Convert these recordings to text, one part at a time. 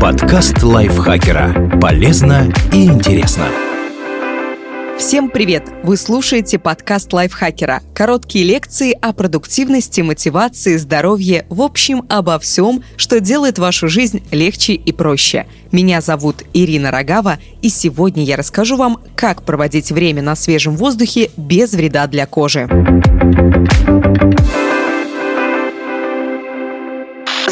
Подкаст лайфхакера. Полезно и интересно. Всем привет! Вы слушаете подкаст лайфхакера. Короткие лекции о продуктивности, мотивации, здоровье, в общем, обо всем, что делает вашу жизнь легче и проще. Меня зовут Ирина Рогава, и сегодня я расскажу вам, как проводить время на свежем воздухе без вреда для кожи.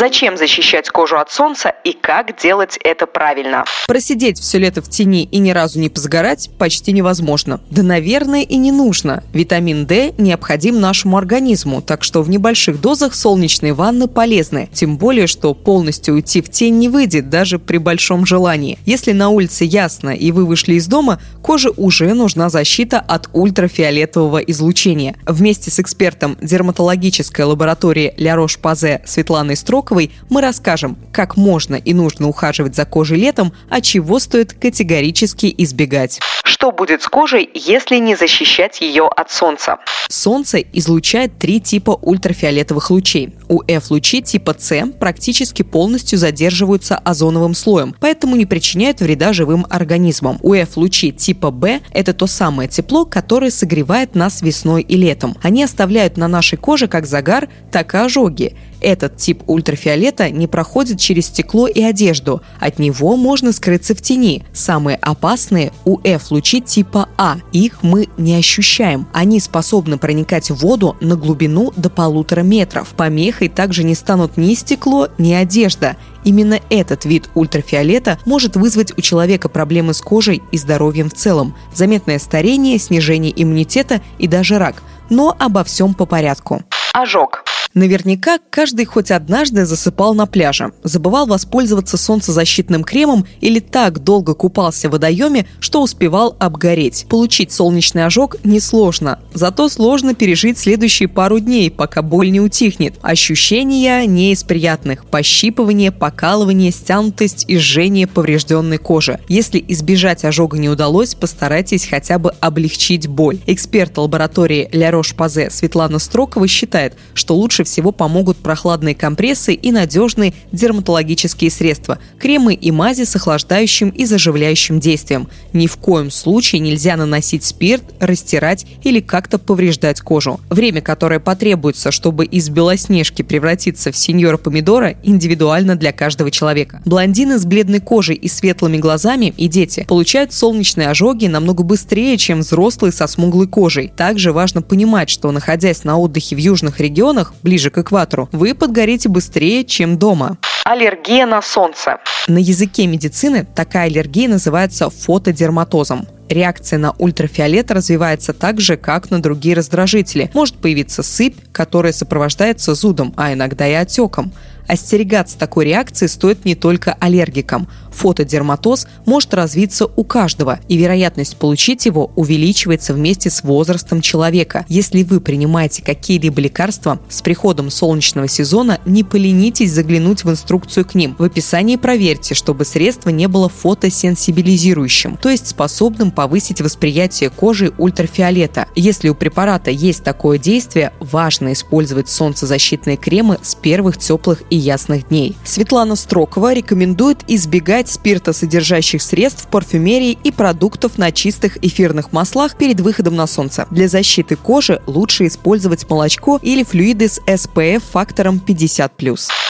Зачем защищать кожу от солнца и как делать это правильно? Просидеть все лето в тени и ни разу не позагорать почти невозможно. Да, наверное, и не нужно. Витамин D необходим нашему организму, так что в небольших дозах солнечные ванны полезны. Тем более, что полностью уйти в тень не выйдет даже при большом желании. Если на улице ясно и вы вышли из дома, коже уже нужна защита от ультрафиолетового излучения. Вместе с экспертом дерматологической лаборатории Ля Рош-Пазе Светланой Строк Широковой мы расскажем, как можно и нужно ухаживать за кожей летом, а чего стоит категорически избегать. Что будет с кожей, если не защищать ее от солнца? Солнце излучает три типа ультрафиолетовых лучей. УФ-лучи типа С практически полностью задерживаются озоновым слоем, поэтому не причиняют вреда живым организмам. УФ-лучи типа Б – это то самое тепло, которое согревает нас весной и летом. Они оставляют на нашей коже как загар, так и ожоги. Этот тип ультрафиолета не проходит через стекло и одежду. От него можно скрыться в тени. Самые опасные – УФ-лучи типа А. Их мы не ощущаем. Они способны проникать в воду на глубину до полутора метров. Помехой также не станут ни стекло, ни одежда. Именно этот вид ультрафиолета может вызвать у человека проблемы с кожей и здоровьем в целом, заметное старение, снижение иммунитета и даже рак. Но обо всем по порядку. Ожог. Наверняка каждый хоть однажды засыпал на пляже, забывал воспользоваться солнцезащитным кремом или так долго купался в водоеме, что успевал обгореть. Получить солнечный ожог несложно, зато сложно пережить следующие пару дней, пока боль не утихнет. Ощущения не из приятных. Пощипывание, покалывание, стянутость и жжение поврежденной кожи. Если избежать ожога не удалось, постарайтесь хотя бы облегчить боль. Эксперт лаборатории Ля Рош-Пазе Светлана Строкова считает, что лучше лучше всего помогут прохладные компрессы и надежные дерматологические средства – кремы и мази с охлаждающим и заживляющим действием. Ни в коем случае нельзя наносить спирт, растирать или как-то повреждать кожу. Время, которое потребуется, чтобы из белоснежки превратиться в сеньора помидора, индивидуально для каждого человека. Блондины с бледной кожей и светлыми глазами и дети получают солнечные ожоги намного быстрее, чем взрослые со смуглой кожей. Также важно понимать, что находясь на отдыхе в южных регионах, ближе к экватору, вы подгорите быстрее, чем дома. Аллергия на солнце. На языке медицины такая аллергия называется фотодерматозом. Реакция на ультрафиолет развивается так же, как на другие раздражители. Может появиться сыпь, которая сопровождается зудом, а иногда и отеком. Остерегаться такой реакции стоит не только аллергикам. Фотодерматоз может развиться у каждого, и вероятность получить его увеличивается вместе с возрастом человека. Если вы принимаете какие-либо лекарства, с приходом солнечного сезона не поленитесь заглянуть в инструкцию к ним. В описании проверьте, чтобы средство не было фотосенсибилизирующим, то есть способным повысить восприятие кожи ультрафиолета. Если у препарата есть такое действие, важно использовать солнцезащитные кремы с первых теплых и ясных дней. Светлана Строкова рекомендует избегать спиртосодержащих средств, парфюмерии и продуктов на чистых эфирных маслах перед выходом на солнце. Для защиты кожи лучше использовать молочко или флюиды с SPF фактором 50+.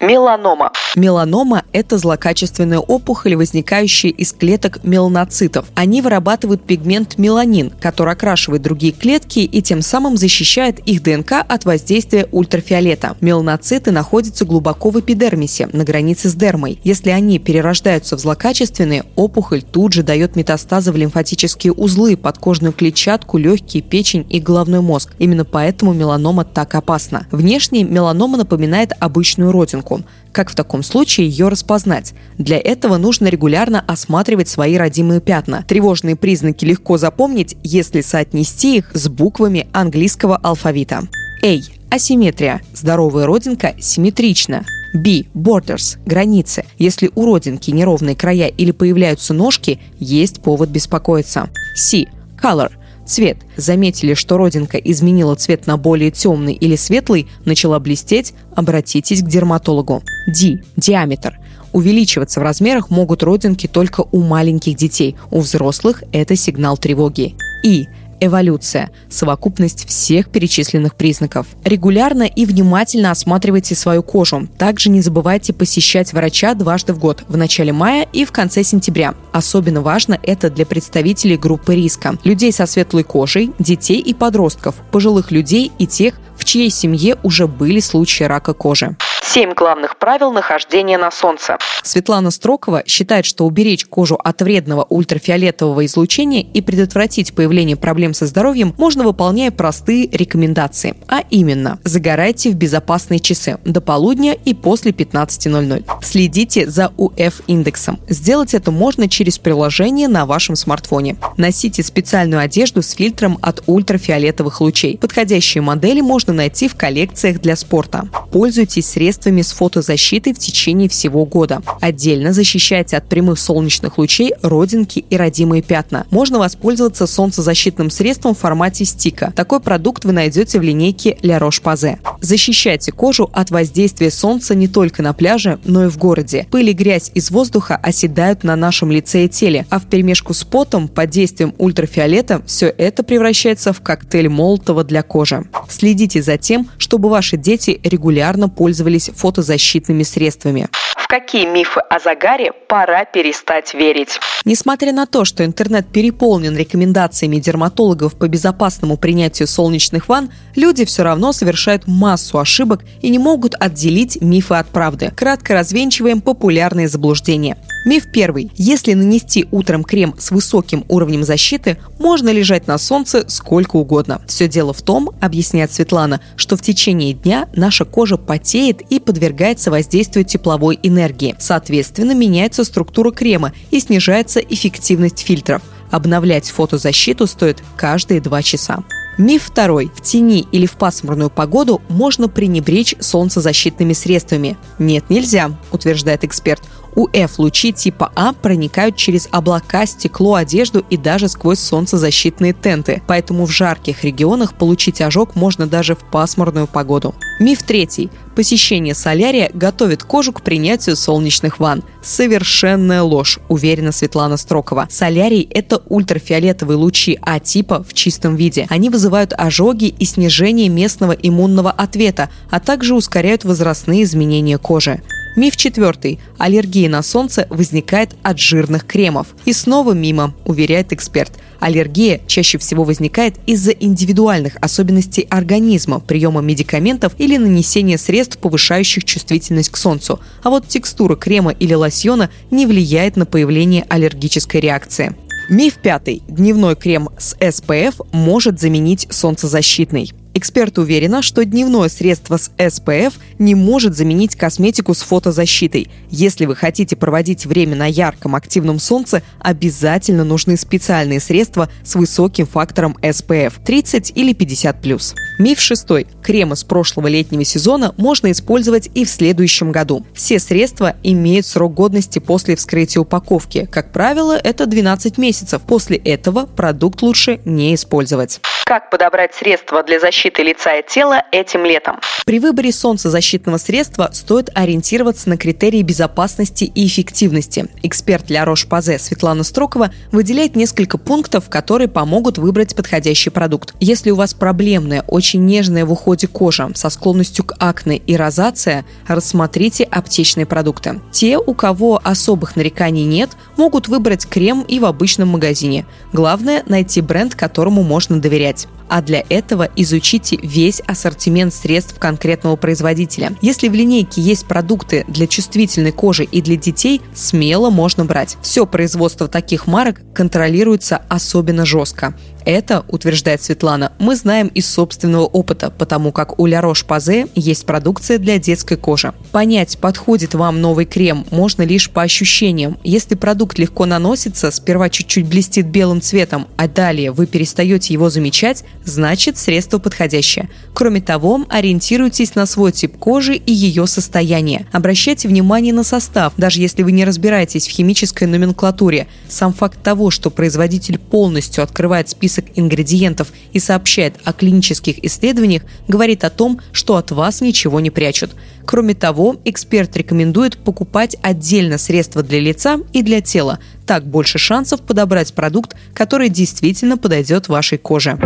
Меланома. Меланома – это злокачественная опухоль, возникающая из клеток меланоцитов. Они вырабатывают пигмент меланин, который окрашивает другие клетки и тем самым защищает их ДНК от воздействия ультрафиолета. Меланоциты находятся глубоко в эпидермисе, на границе с дермой. Если они перерождаются в злокачественные, опухоль тут же дает метастазы в лимфатические узлы, подкожную клетчатку, легкие, печень и головной мозг. Именно поэтому меланома так опасна. Внешне меланома напоминает обычную родинку. Как в таком случае ее распознать? Для этого нужно регулярно осматривать свои родимые пятна. Тревожные признаки легко запомнить, если соотнести их с буквами английского алфавита. A. Асимметрия. Здоровая родинка симметрична. B. Borders – границы. Если у родинки неровные края или появляются ножки, есть повод беспокоиться. C. Color Цвет. Заметили, что родинка изменила цвет на более темный или светлый, начала блестеть, обратитесь к дерматологу. D. Диаметр. Увеличиваться в размерах могут родинки только у маленьких детей. У взрослых это сигнал тревоги. И эволюция – совокупность всех перечисленных признаков. Регулярно и внимательно осматривайте свою кожу. Также не забывайте посещать врача дважды в год – в начале мая и в конце сентября. Особенно важно это для представителей группы риска – людей со светлой кожей, детей и подростков, пожилых людей и тех, в чьей семье уже были случаи рака кожи. Семь главных правил нахождения на солнце. Светлана Строкова считает, что уберечь кожу от вредного ультрафиолетового излучения и предотвратить появление проблем со здоровьем можно, выполняя простые рекомендации. А именно, загорайте в безопасные часы до полудня и после 15.00. Следите за УФ-индексом. Сделать это можно через приложение на вашем смартфоне. Носите специальную одежду с фильтром от ультрафиолетовых лучей. Подходящие модели можно найти в коллекциях для спорта. Пользуйтесь средствами с фотозащитой в течение всего года. Отдельно защищайте от прямых солнечных лучей родинки и родимые пятна. Можно воспользоваться солнцезащитным средством в формате стика. Такой продукт вы найдете в линейке La Roche-Posay. Защищайте кожу от воздействия солнца не только на пляже, но и в городе. Пыль и грязь из воздуха оседают на нашем лице и теле, а в перемешку с потом под действием ультрафиолета все это превращается в коктейль Молотова для кожи. Следите за тем, чтобы ваши дети регулярно пользовались фотозащитными средствами. В какие мифы о загаре пора перестать верить? Несмотря на то, что интернет переполнен рекомендациями дерматологов по безопасному принятию солнечных ванн, люди все равно совершают массу ошибок и не могут отделить мифы от правды. Кратко развенчиваем популярные заблуждения. Миф первый. Если нанести утром крем с высоким уровнем защиты, можно лежать на солнце сколько угодно. Все дело в том, объясняет Светлана, что в течение дня наша кожа потеет и подвергается воздействию тепловой энергии. Соответственно, меняется структура крема и снижается эффективность фильтров. Обновлять фотозащиту стоит каждые два часа. Миф второй. В тени или в пасмурную погоду можно пренебречь солнцезащитными средствами. Нет, нельзя, утверждает эксперт. УФ-лучи типа А проникают через облака, стекло, одежду и даже сквозь солнцезащитные тенты. Поэтому в жарких регионах получить ожог можно даже в пасмурную погоду. Миф третий. Посещение солярия готовит кожу к принятию солнечных ванн. Совершенная ложь, уверена Светлана Строкова. Солярий – это ультрафиолетовые лучи А-типа в чистом виде. Они вызывают ожоги и снижение местного иммунного ответа, а также ускоряют возрастные изменения кожи. Миф четвертый. Аллергия на солнце возникает от жирных кремов. И снова мимо, уверяет эксперт. Аллергия чаще всего возникает из-за индивидуальных особенностей организма, приема медикаментов или нанесения средств, повышающих чувствительность к солнцу. А вот текстура крема или лосьона не влияет на появление аллергической реакции. Миф пятый. Дневной крем с SPF может заменить солнцезащитный. Эксперт уверена, что дневное средство с SPF не может заменить косметику с фотозащитой. Если вы хотите проводить время на ярком активном солнце, обязательно нужны специальные средства с высоким фактором SPF 30 или 50+. Миф шестой. Кремы с прошлого летнего сезона можно использовать и в следующем году. Все средства имеют срок годности после вскрытия упаковки. Как правило, это 12 месяцев. После этого продукт лучше не использовать. Как подобрать средства для защиты защиты лица и тела этим летом. При выборе солнцезащитного средства стоит ориентироваться на критерии безопасности и эффективности. Эксперт для Рош-Пазе Светлана Строкова выделяет несколько пунктов, которые помогут выбрать подходящий продукт. Если у вас проблемная, очень нежная в уходе кожа со склонностью к акне и розация, рассмотрите аптечные продукты. Те, у кого особых нареканий нет, могут выбрать крем и в обычном магазине. Главное – найти бренд, которому можно доверять а для этого изучите весь ассортимент средств конкретного производителя. Если в линейке есть продукты для чувствительной кожи и для детей, смело можно брать. Все производство таких марок контролируется особенно жестко. Это, утверждает Светлана, мы знаем из собственного опыта, потому как у Ля Рош-Пазе есть продукция для детской кожи. Понять, подходит вам новый крем, можно лишь по ощущениям. Если продукт легко наносится, сперва чуть-чуть блестит белым цветом, а далее вы перестаете его замечать, значит средство подходящее. Кроме того, ориентируйтесь на свой тип кожи и ее состояние. Обращайте внимание на состав, даже если вы не разбираетесь в химической номенклатуре. Сам факт того, что производитель полностью открывает список список ингредиентов и сообщает о клинических исследованиях, говорит о том, что от вас ничего не прячут. Кроме того, эксперт рекомендует покупать отдельно средства для лица и для тела. Так больше шансов подобрать продукт, который действительно подойдет вашей коже.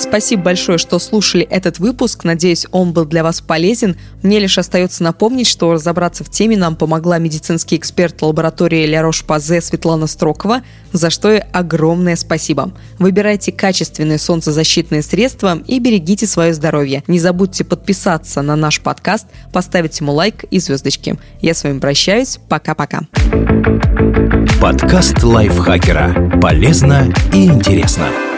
Спасибо большое, что слушали этот выпуск. Надеюсь, он был для вас полезен. Мне лишь остается напомнить, что разобраться в теме нам помогла медицинский эксперт лаборатории Ля Рош-Пазе Светлана Строкова, за что ей огромное спасибо. Выбирайте качественные солнцезащитные средства и берегите свое здоровье. Не забудьте подписаться на наш подкаст, поставить ему лайк и звездочки. Я с вами прощаюсь. Пока-пока. Подкаст лайфхакера. Полезно и интересно.